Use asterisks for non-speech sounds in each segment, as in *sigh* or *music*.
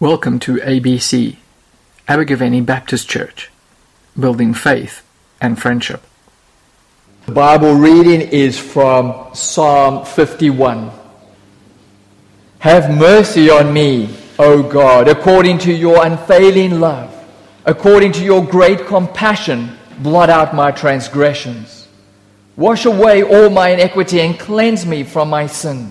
Welcome to ABC, Abergavenny Baptist Church, building faith and friendship. The Bible reading is from Psalm 51. Have mercy on me, O God, according to your unfailing love, according to your great compassion, blot out my transgressions. Wash away all my iniquity and cleanse me from my sin.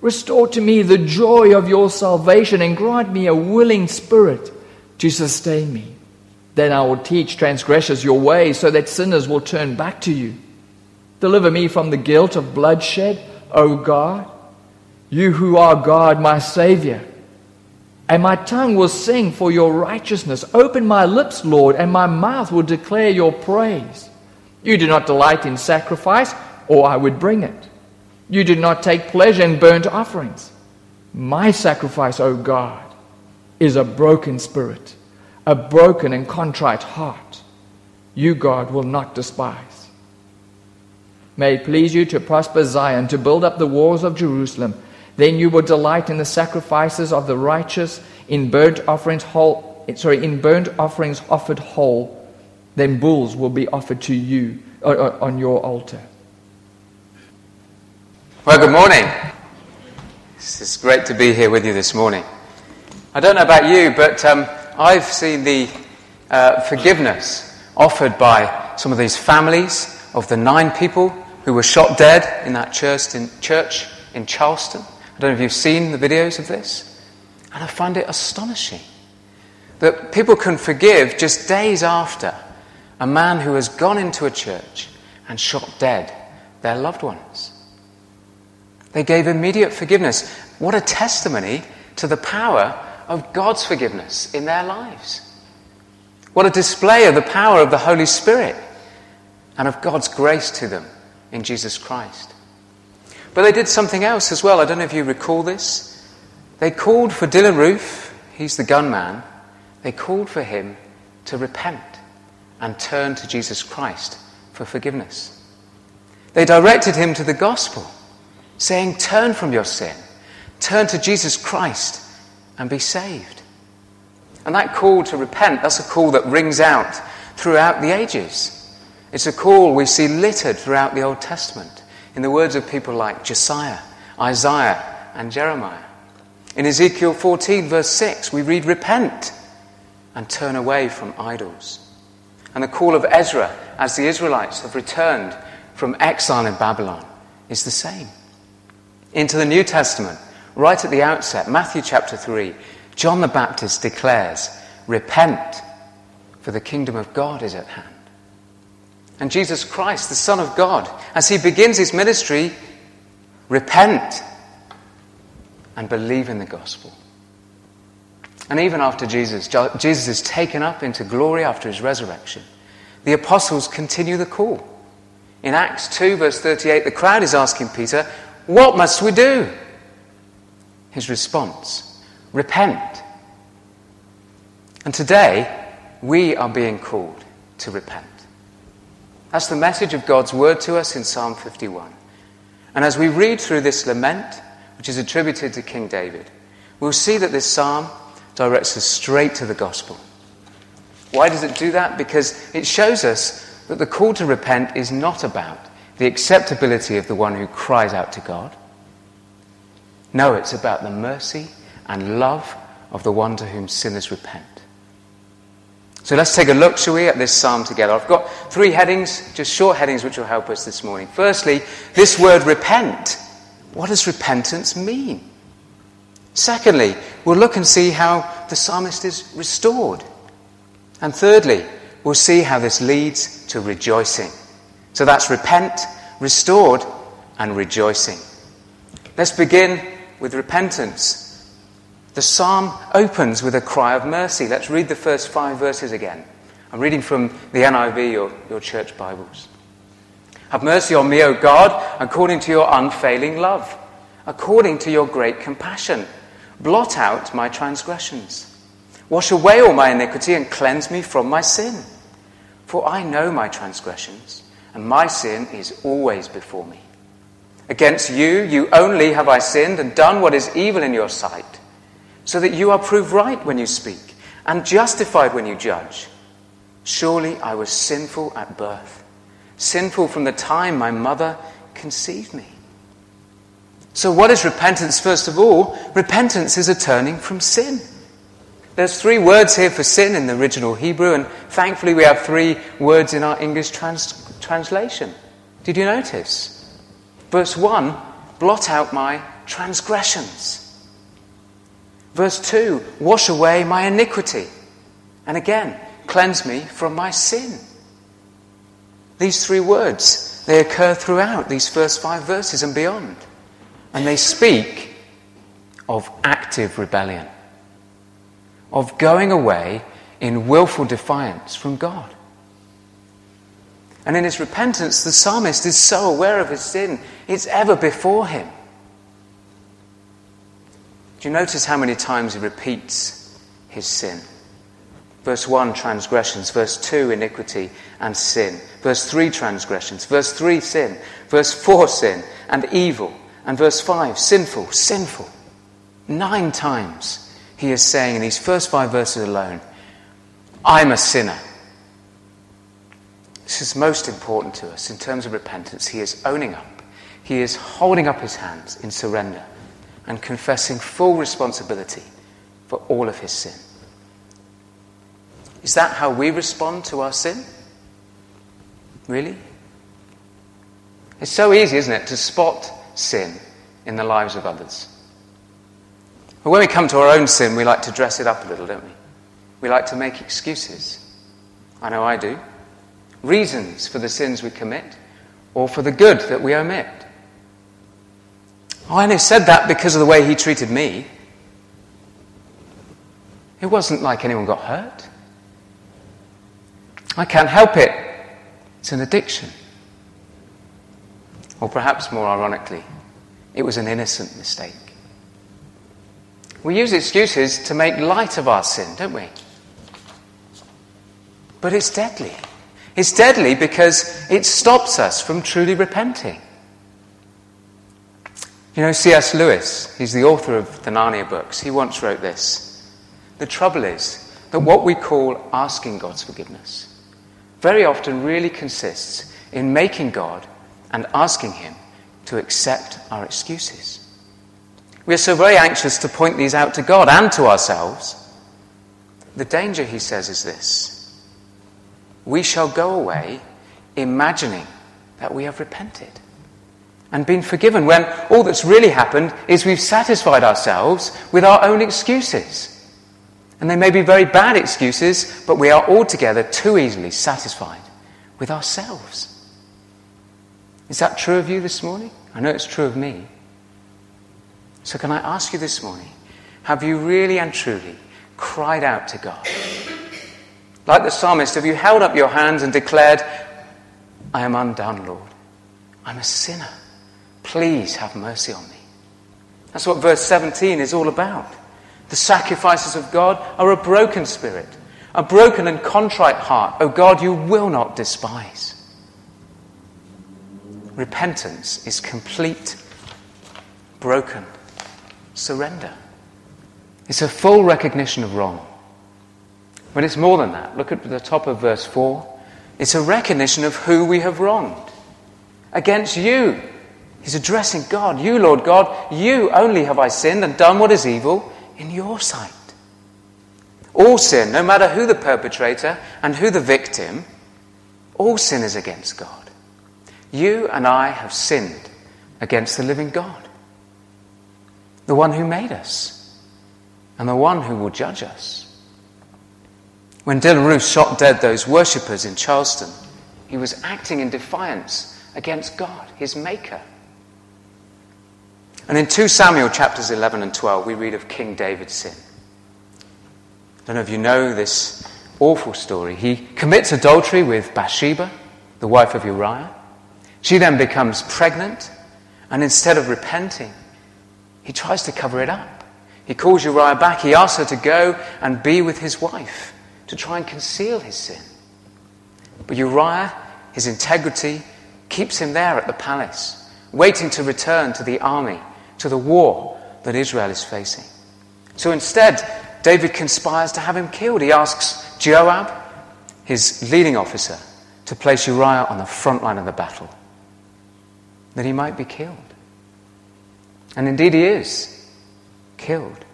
Restore to me the joy of your salvation and grant me a willing spirit to sustain me. Then I will teach transgressors your ways so that sinners will turn back to you. Deliver me from the guilt of bloodshed, O God, you who are God, my Savior. And my tongue will sing for your righteousness. Open my lips, Lord, and my mouth will declare your praise. You do not delight in sacrifice, or I would bring it. You did not take pleasure in burnt offerings. My sacrifice, O God, is a broken spirit, a broken and contrite heart. You, God, will not despise. May it please you to prosper Zion, to build up the walls of Jerusalem. Then you will delight in the sacrifices of the righteous, in burnt offerings whole, sorry, in burnt offerings offered whole. Then bulls will be offered to you uh, uh, on your altar. Well, good morning. It's great to be here with you this morning. I don't know about you, but um, I've seen the uh, forgiveness offered by some of these families of the nine people who were shot dead in that church in, church in Charleston. I don't know if you've seen the videos of this. And I find it astonishing that people can forgive just days after a man who has gone into a church and shot dead their loved ones. They gave immediate forgiveness. What a testimony to the power of God's forgiveness in their lives. What a display of the power of the Holy Spirit and of God's grace to them in Jesus Christ. But they did something else as well. I don't know if you recall this. They called for Dylann Roof, he's the gunman, they called for him to repent and turn to Jesus Christ for forgiveness. They directed him to the gospel saying, Turn from your sin, turn to Jesus Christ, and be saved. And that call to repent, that's a call that rings out throughout the ages. It's a call we see littered throughout the Old Testament in the words of people like Josiah, Isaiah, and Jeremiah. In Ezekiel 14, verse 6, we read, Repent and turn away from idols. And the call of Ezra as the Israelites have returned from exile in Babylon is the same into the New Testament, right at the outset, Matthew chapter 3, John the Baptist declares, Repent, for the kingdom of God is at hand. And Jesus Christ, the Son of God, as he begins his ministry, repent and believe in the gospel. And even after Jesus, Jesus is taken up into glory after his resurrection, the apostles continue the call. In Acts 2, verse 38, the crowd is asking Peter, what must we do? His response repent. And today, we are being called to repent. That's the message of God's word to us in Psalm 51. And as we read through this lament, which is attributed to King David, we'll see that this psalm directs us straight to the gospel. Why does it do that? Because it shows us that the call to repent is not about the acceptability of the one who cries out to God. No, it's about the mercy and love of the one to whom sinners repent. So let's take a look, shall we, at this psalm together. I've got three headings, just short headings, which will help us this morning. Firstly, this word repent. What does repentance mean? Secondly, we'll look and see how the psalmist is restored. And thirdly, we'll see how this leads to rejoicing. So that's repent, restored, and rejoicing. Let's begin with repentance. The psalm opens with a cry of mercy. Let's read the first five verses again. I'm reading from the NIV or your church Bibles. Have mercy on me, O God, according to your unfailing love, according to your great compassion. Blot out my transgressions. Wash away all my iniquity and cleanse me from my sin. For I know my transgressions, and my sin is always before me. Against you, you only have I sinned and done what is evil in your sight so that you are proved right when you speak and justified when you judge. Surely I was sinful at birth, sinful from the time my mother conceived me. So, what is repentance? First of all, repentance is a turning from sin. There's three words here for sin in the original Hebrew, and thankfully we have three words in our English trans- translation. Did you notice? Verse 1 blot out my transgressions. Verse 2 Wash away my iniquity. And again, cleanse me from my sin. These three words, they occur throughout these first five verses and beyond. And they speak of active rebellion, of going away in willful defiance from God. And in his repentance, the psalmist is so aware of his sin, it's ever before him. Do you notice how many times he repeats his sin? Verse 1, transgressions. Verse 2, iniquity and sin. Verse 3, transgressions. Verse 3, sin. Verse 4, sin and evil. And verse 5, sinful, sinful. Nine times he is saying in these first five verses alone, I'm a sinner. This is most important to us in terms of repentance. He is owning up, he is holding up his hands in surrender and confessing full responsibility for all of his sin. Is that how we respond to our sin? Really? It's so easy, isn't it, to spot sin in the lives of others. But when we come to our own sin, we like to dress it up a little, don't we? We like to make excuses. I know I do. Reasons for the sins we commit or for the good that we omit. Oh, I only said that because of the way he treated me. It wasn't like anyone got hurt. I can't help it. It's an addiction. Or perhaps more ironically, it was an innocent mistake. We use excuses to make light of our sin, don't we? But it's deadly. It's deadly because it stops us from truly repenting. You know, C.S. Lewis, he's the author of the Narnia books, he once wrote this. The trouble is that what we call asking God's forgiveness very often really consists in making God and asking Him to accept our excuses. We are so very anxious to point these out to God and to ourselves. The danger, he says, is this we shall go away imagining that we have repented and been forgiven when all that's really happened is we've satisfied ourselves with our own excuses. And they may be very bad excuses, but we are altogether too easily satisfied with ourselves. Is that true of you this morning? I know it's true of me. So, can I ask you this morning have you really and truly cried out to God? Like the psalmist, have you held up your hands and declared, I am undone, Lord? I'm a sinner. Please have mercy on me. That's what verse 17 is all about. The sacrifices of God are a broken spirit, a broken and contrite heart. Oh God, you will not despise. Repentance is complete, broken surrender. It's a full recognition of wrong. But it's more than that. Look at the top of verse 4. It's a recognition of who we have wronged. Against you, He's addressing God. You, Lord God, you only have I sinned and done what is evil in your sight. All sin, no matter who the perpetrator and who the victim, all sin is against God. You and I have sinned against the living God, the one who made us, and the one who will judge us. When Dylann Roof shot dead those worshippers in Charleston, he was acting in defiance against God, his maker. And in 2 Samuel chapters 11 and 12, we read of King David's sin. I don't know if you know this awful story. He commits adultery with Bathsheba, the wife of Uriah. She then becomes pregnant, and instead of repenting, he tries to cover it up. He calls Uriah back. He asks her to go and be with his wife to try and conceal his sin. But Uriah, his integrity, keeps him there at the palace, waiting to return to the army, to the war that Israel is facing. So instead, David conspires to have him killed. He asks Joab, his leading officer, to place Uriah on the front line of the battle, that he might be killed. And indeed, he is killed.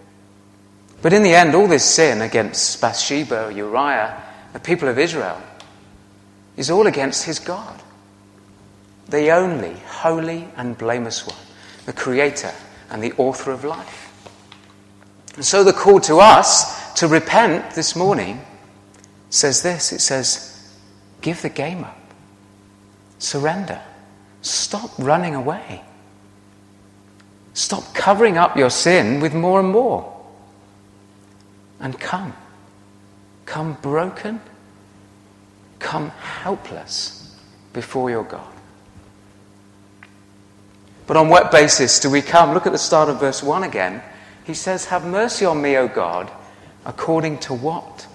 But in the end, all this sin against Bathsheba, Uriah, the people of Israel, is all against his God, the only holy and blameless one, the creator and the author of life. And so the call to us to repent this morning says this. It says, give the game up, surrender, stop running away, stop covering up your sin with more and more and come. Come broken, come helpless before your God. But on what basis do we come? Look at the start of verse 1 again. He says, Have mercy on me, O God, according to what?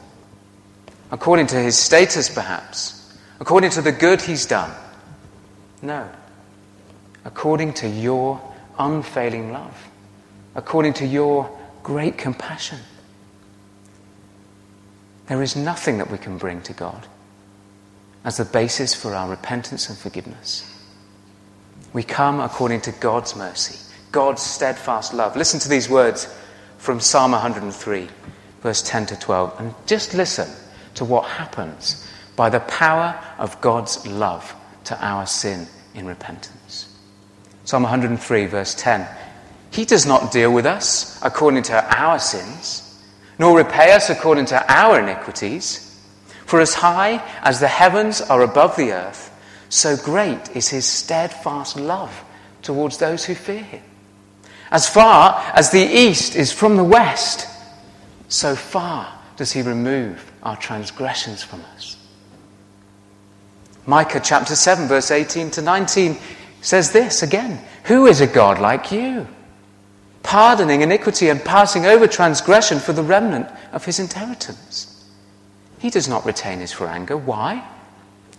According to his status, perhaps. According to the good he's done. No. According to your unfailing love. According to your great compassion. There is nothing that we can bring to God as the basis for our repentance and forgiveness. We come according to God's mercy, God's steadfast love. Listen to these words from Psalm 103, verse 10 to 12, and just listen to what happens by the power of God's love to our sin in repentance. Psalm 103, verse 10. He does not deal with us according to our sins nor repay us according to our iniquities. For as high as the heavens are above the earth, so great is his steadfast love towards those who fear him. As far as the east is from the west, so far does he remove our transgressions from us. Micah chapter 7, verse 18 to 19 says this again Who is a God like you? Pardoning iniquity and passing over transgression for the remnant of his inheritance. He does not retain his anger. Why?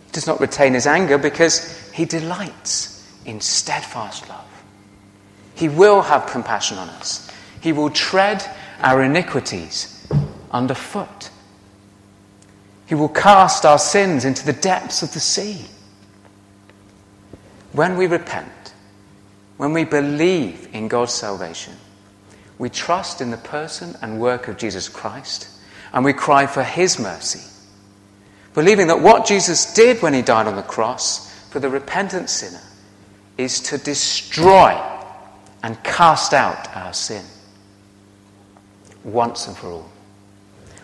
He does not retain his anger because he delights in steadfast love. He will have compassion on us. He will tread our iniquities underfoot. He will cast our sins into the depths of the sea. When we repent, when we believe in God's salvation, we trust in the person and work of Jesus Christ, and we cry for His mercy, believing that what Jesus did when He died on the cross for the repentant sinner is to destroy and cast out our sin once and for all.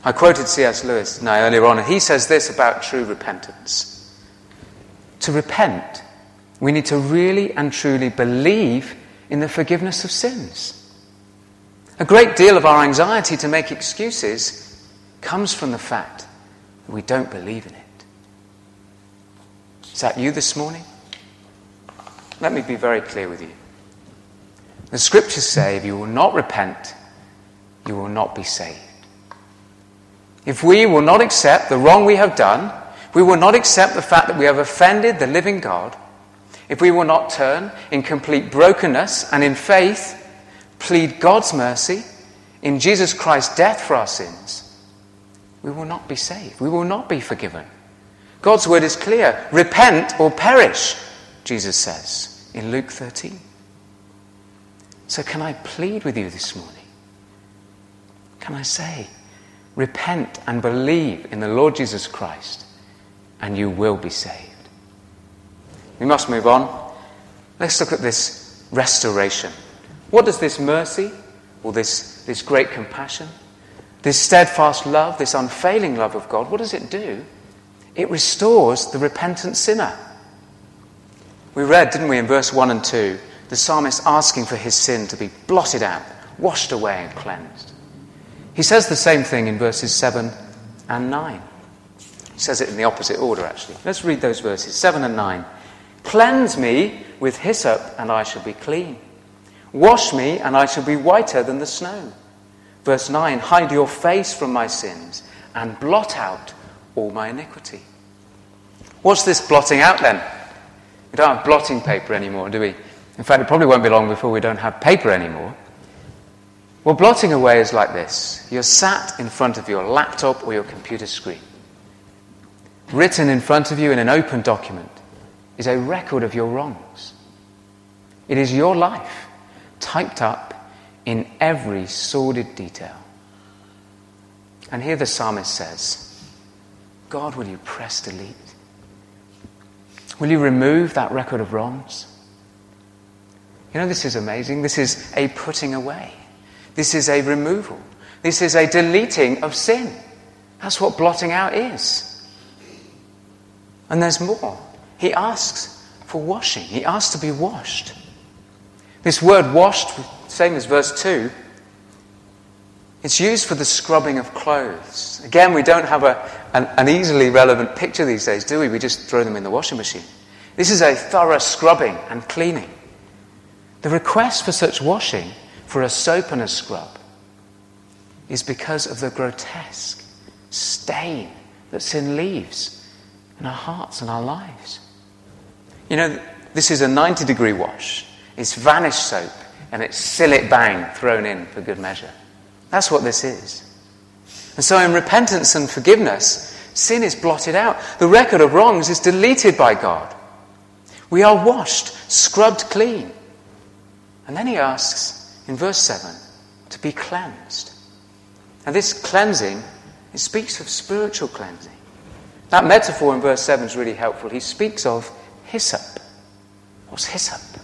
I quoted C.S. Lewis now earlier on, and he says this about true repentance. To repent we need to really and truly believe in the forgiveness of sins. A great deal of our anxiety to make excuses comes from the fact that we don't believe in it. Is that you this morning? Let me be very clear with you. The scriptures say if you will not repent, you will not be saved. If we will not accept the wrong we have done, we will not accept the fact that we have offended the living God, if we will not turn in complete brokenness and in faith plead God's mercy in Jesus Christ's death for our sins, we will not be saved. We will not be forgiven. God's word is clear repent or perish, Jesus says in Luke 13. So, can I plead with you this morning? Can I say, Repent and believe in the Lord Jesus Christ, and you will be saved. We must move on. Let's look at this restoration. What does this mercy, or this, this great compassion, this steadfast love, this unfailing love of God, what does it do? It restores the repentant sinner. We read, didn't we, in verse 1 and 2, the psalmist asking for his sin to be blotted out, washed away, and cleansed. He says the same thing in verses 7 and 9. He says it in the opposite order, actually. Let's read those verses 7 and 9. Cleanse me with hyssop, and I shall be clean. Wash me, and I shall be whiter than the snow. Verse 9 Hide your face from my sins, and blot out all my iniquity. What's this blotting out then? We don't have blotting paper anymore, do we? In fact, it probably won't be long before we don't have paper anymore. Well, blotting away is like this you're sat in front of your laptop or your computer screen. Written in front of you in an open document is a record of your wrongs. It is your life typed up in every sordid detail. And here the psalmist says, God, will you press delete? Will you remove that record of wrongs? You know, this is amazing. This is a putting away. This is a removal. This is a deleting of sin. That's what blotting out is. And there's more. He asks for washing, he asks to be washed. This word washed, same as verse 2, it's used for the scrubbing of clothes. Again, we don't have a, an, an, easily relevant picture these days, do we? We just throw them in the washing machine. This is a thorough scrubbing and cleaning. The request for such washing, for a soap and a scrub, is because of the grotesque stain that sin leaves in our hearts and our lives. You know, this is a 90 degree wash. It's Vanish soap and it's Cillit Bang thrown in for good measure. That's what this is. And so, in repentance and forgiveness, sin is blotted out. The record of wrongs is deleted by God. We are washed, scrubbed clean. And then he asks in verse 7 to be cleansed. And this cleansing, it speaks of spiritual cleansing. That metaphor in verse 7 is really helpful. He speaks of hyssop. What's hyssop?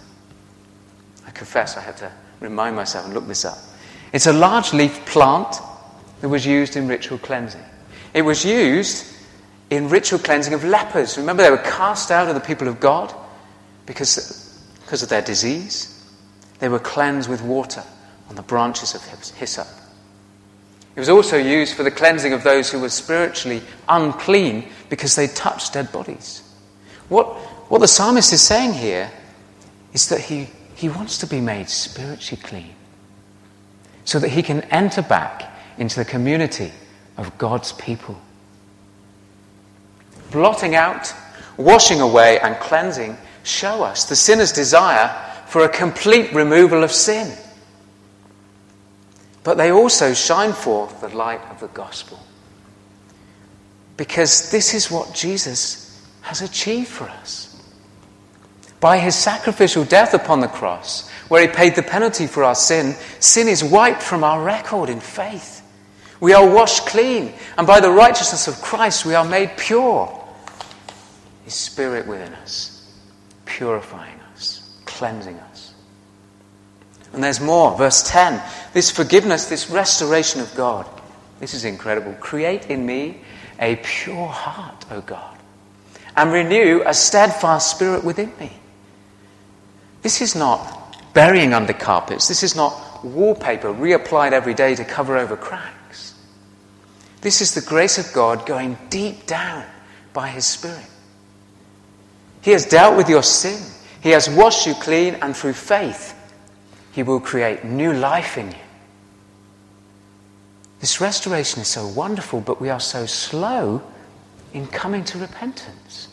I confess I had to remind myself and look this up. It's a large leaf plant that was used in ritual cleansing. It was used in ritual cleansing of lepers. Remember, they were cast out of the people of God because, because of their disease. They were cleansed with water on the branches of hyssop. It was also used for the cleansing of those who were spiritually unclean because they touched dead bodies. What, what the psalmist is saying here is that he, he wants to be made spiritually clean so that he can enter back into the community of God's people. Blotting out, washing away, and cleansing show us the sinner's desire for a complete removal of sin. But they also shine forth the light of the gospel. Because this is what Jesus has achieved for us. By his sacrificial death upon the cross, where he paid the penalty for our sin, sin is wiped from our record in faith. We are washed clean, and by the righteousness of Christ, we are made pure. His Spirit within us, purifying us, cleansing us. And there's more. Verse 10 this forgiveness, this restoration of God. This is incredible. Create in me a pure heart, O God, and renew a steadfast spirit within me. This is not burying under carpets. This is not wallpaper reapplied every day to cover over cracks. This is the grace of God going deep down by His Spirit. He has dealt with your sin, He has washed you clean, and through faith, He will create new life in you. This restoration is so wonderful, but we are so slow in coming to repentance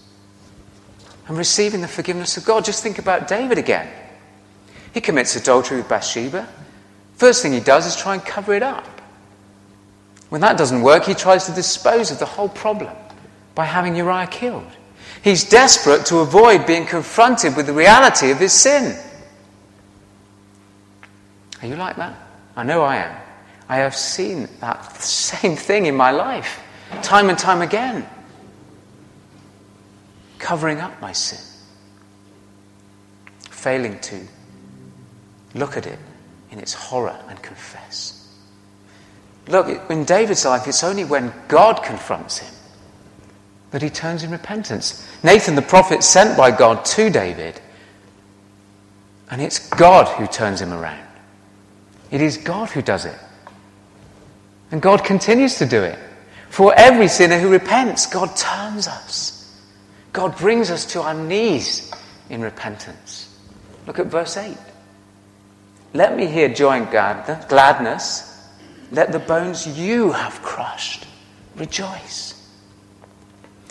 and receiving the forgiveness of God. Just think about David again. He commits adultery with Bathsheba. First thing he does is try and cover it up. When that doesn't work, he tries to dispose of the whole problem by having Uriah killed. He's desperate to avoid being confronted with the reality of his sin. Are you like that? I know I am. I have seen that *laughs* same thing in my life, time and time again, covering up my sin, failing to look at it in its horror and confess. Look, in David's life, it's only when God confronts him that he turns in repentance. Nathan, the prophet sent by God to David, and it's God who turns him around. It is God who does it. And God continues to do it. For every sinner who repents, God turns us. God brings us to our knees in repentance. Look at verse 8. Let me hear joy and gladness. Let the bones you have crushed rejoice.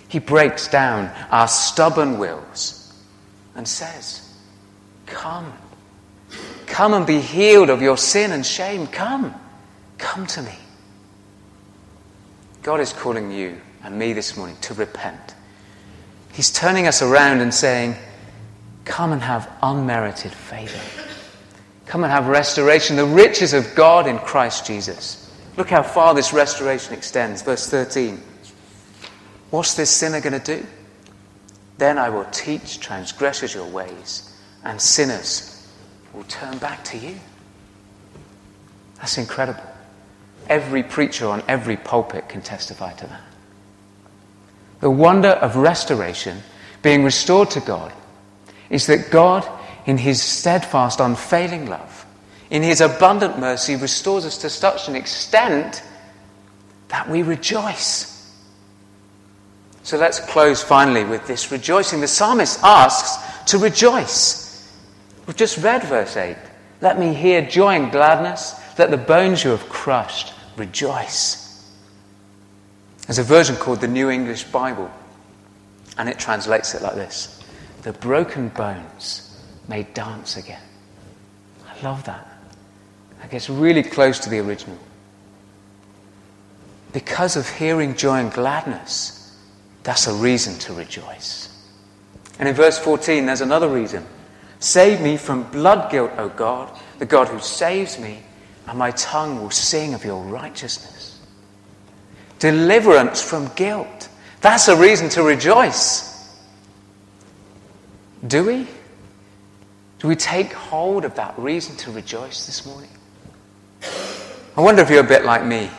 He breaks down our stubborn wills and says, Come. Come and be healed of your sin and shame. Come. Come to me. God is calling you and me this morning to repent. He's turning us around and saying, Come and have unmerited favor. Come and have restoration, the riches of God in Christ Jesus. Look how far this restoration extends. Verse 13. What's this sinner going to do? Then I will teach transgressors your ways, and sinners will turn back to you. That's incredible. Every preacher on every pulpit can testify to that. The wonder of restoration, being restored to God, is that God, in His steadfast, unfailing love, in His abundant mercy, restores us to such an extent that we rejoice. So let's close finally with this rejoicing. The psalmist asks to rejoice. We've just read verse 8. Let me hear joy and gladness. Let the bones you have crushed rejoice. There's a version called the New English Bible, and it translates it like this The broken bones may dance again. I love that. That gets really close to the original. Because of hearing joy and gladness, that's a reason to rejoice. And in verse 14, there's another reason. Save me from blood guilt, O God, the God who saves me and my tongue will sing of your righteousness. Deliverance from guilt. That's a reason to rejoice. Do we? Do we take hold of that reason to rejoice this morning? I wonder if you're a bit like me.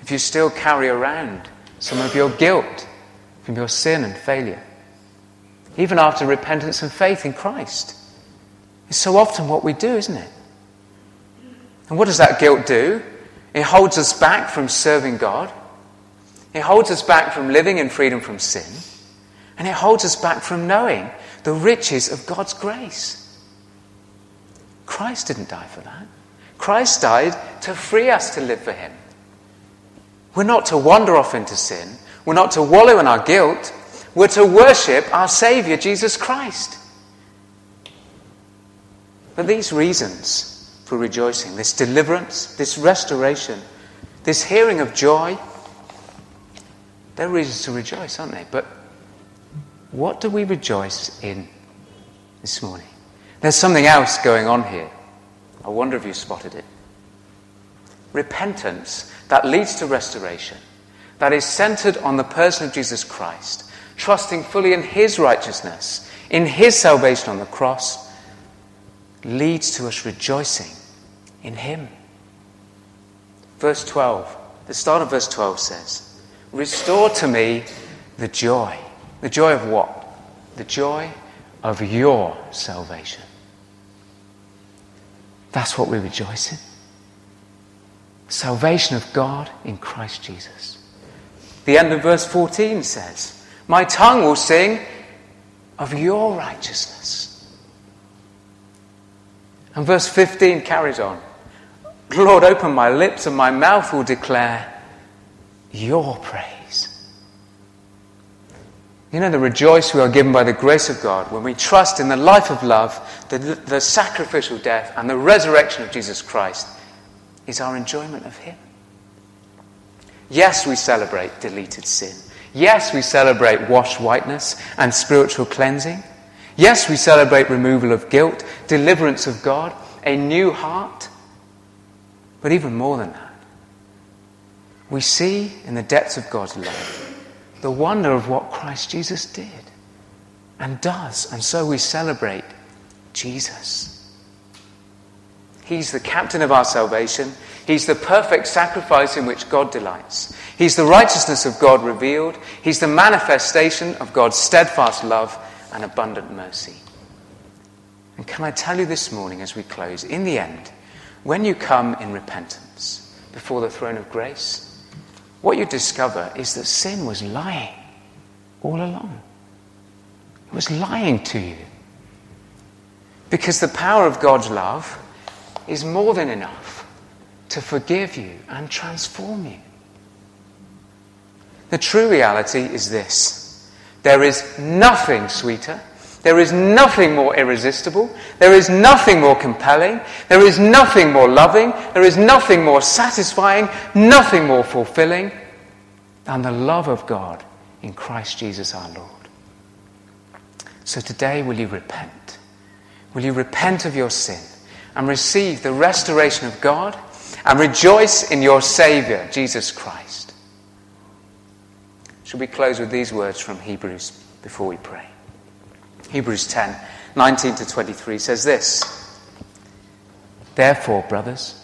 If you still carry around some of your guilt from your sin and failure, even after repentance and faith in Christ. It's so often what we do, isn't it? And what does that guilt do? It holds us back from serving God. It holds us back from living in freedom from sin. And it holds us back from knowing the riches of God's grace. Christ didn't die for that. Christ died to free us to live for Him. We're not to wander off into sin. We're not to wallow in our guilt. We're to worship our Savior, Jesus Christ. For these reasons, for rejoicing, this deliverance, this restoration, this hearing of joy. They're reasons to rejoice, aren't they? But what do we rejoice in this morning? There's something else going on here. I wonder if you spotted it. Repentance that leads to restoration, that is centered on the person of Jesus Christ, trusting fully in his righteousness, in his salvation on the cross, leads to us rejoicing in Him. Verse 12, the start of verse 12 says, Restore to me the joy. The joy of what? The joy of your salvation. That's what we rejoice in. Salvation of God in Christ Jesus. The end of verse 14 says, My tongue will sing of your righteousness. And verse 15 carries on. Lord, open my lips and my mouth will declare your praise. You know, the rejoice we are given by the grace of God when we trust in the life of love, the, the sacrificial death, and the resurrection of Jesus Christ is our enjoyment of Him. Yes, we celebrate deleted sin. Yes, we celebrate washed whiteness and spiritual cleansing. Yes, we celebrate removal of guilt, deliverance of God, a new heart. But even more than that, we see in the depths of God's love the wonder of what Christ Jesus did and does. And so we celebrate Jesus. He's the captain of our salvation. He's the perfect sacrifice in which God delights. He's the righteousness of God revealed. He's the manifestation of God's steadfast love and abundant mercy. And can I tell you this morning as we close, in the end, when you come in repentance before the throne of grace, what you discover is that sin was lying all along. It was lying to you. Because the power of God's love is more than enough to forgive you and transform you. The true reality is this there is nothing sweeter, there is nothing more irresistible, there is nothing more compelling, there is nothing more loving, there is nothing more satisfying, nothing more fulfilling than the love of God in Christ Jesus our Lord. So today, will you repent? Will you repent of your sin and receive the restoration of God and rejoice in your Saviour, Jesus Christ? Should we close with these words from Hebrews before we pray? Hebrews 10 19 to 23 says this Therefore, brothers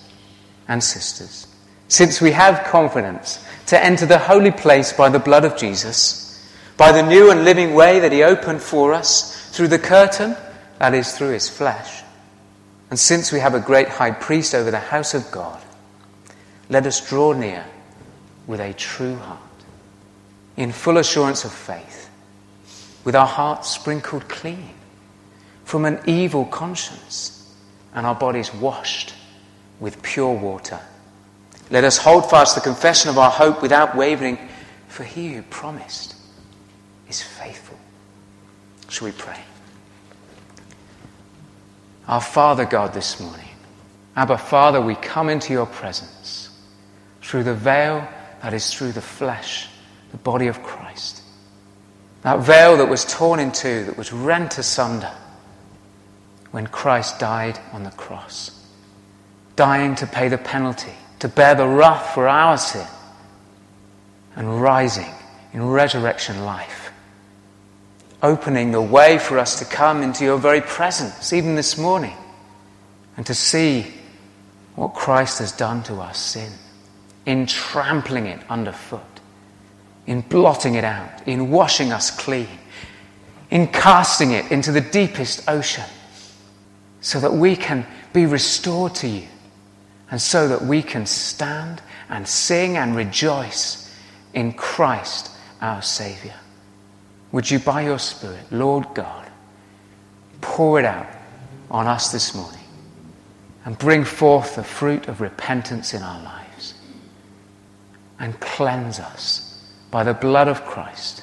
and sisters, since we have confidence to enter the holy place by the blood of Jesus, by the new and living way that He opened for us through the curtain, that is, through His flesh, and since we have a great high priest over the house of God, let us draw near with a true heart, in full assurance of faith with our hearts sprinkled clean from an evil conscience and our bodies washed with pure water. Let us hold fast the confession of our hope without wavering, for he who promised is faithful. Shall we pray? Our Father God, this morning, Abba Father, we come into your presence through the veil that is through the flesh, the body of Christ. That veil that was torn in two, that was rent asunder when Christ died on the cross, dying to pay the penalty, to bear the wrath for our sin, and rising in resurrection life, opening the way for us to come into your very presence, even this morning, and to see what Christ has done to our sin, in trampling it underfoot in blotting it out, in washing us clean, in casting it into the deepest ocean, so that we can be restored to you, and so that we can stand and sing and rejoice in Christ our Saviour. Would you, by your Spirit, Lord God, pour it out on us this morning and bring forth the fruit of repentance in our lives and cleanse us by the blood of Christ,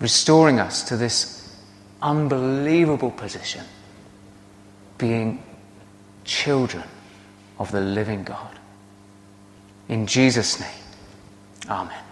restoring us to this unbelievable position, being children of the living God. In Jesus' name, Amen.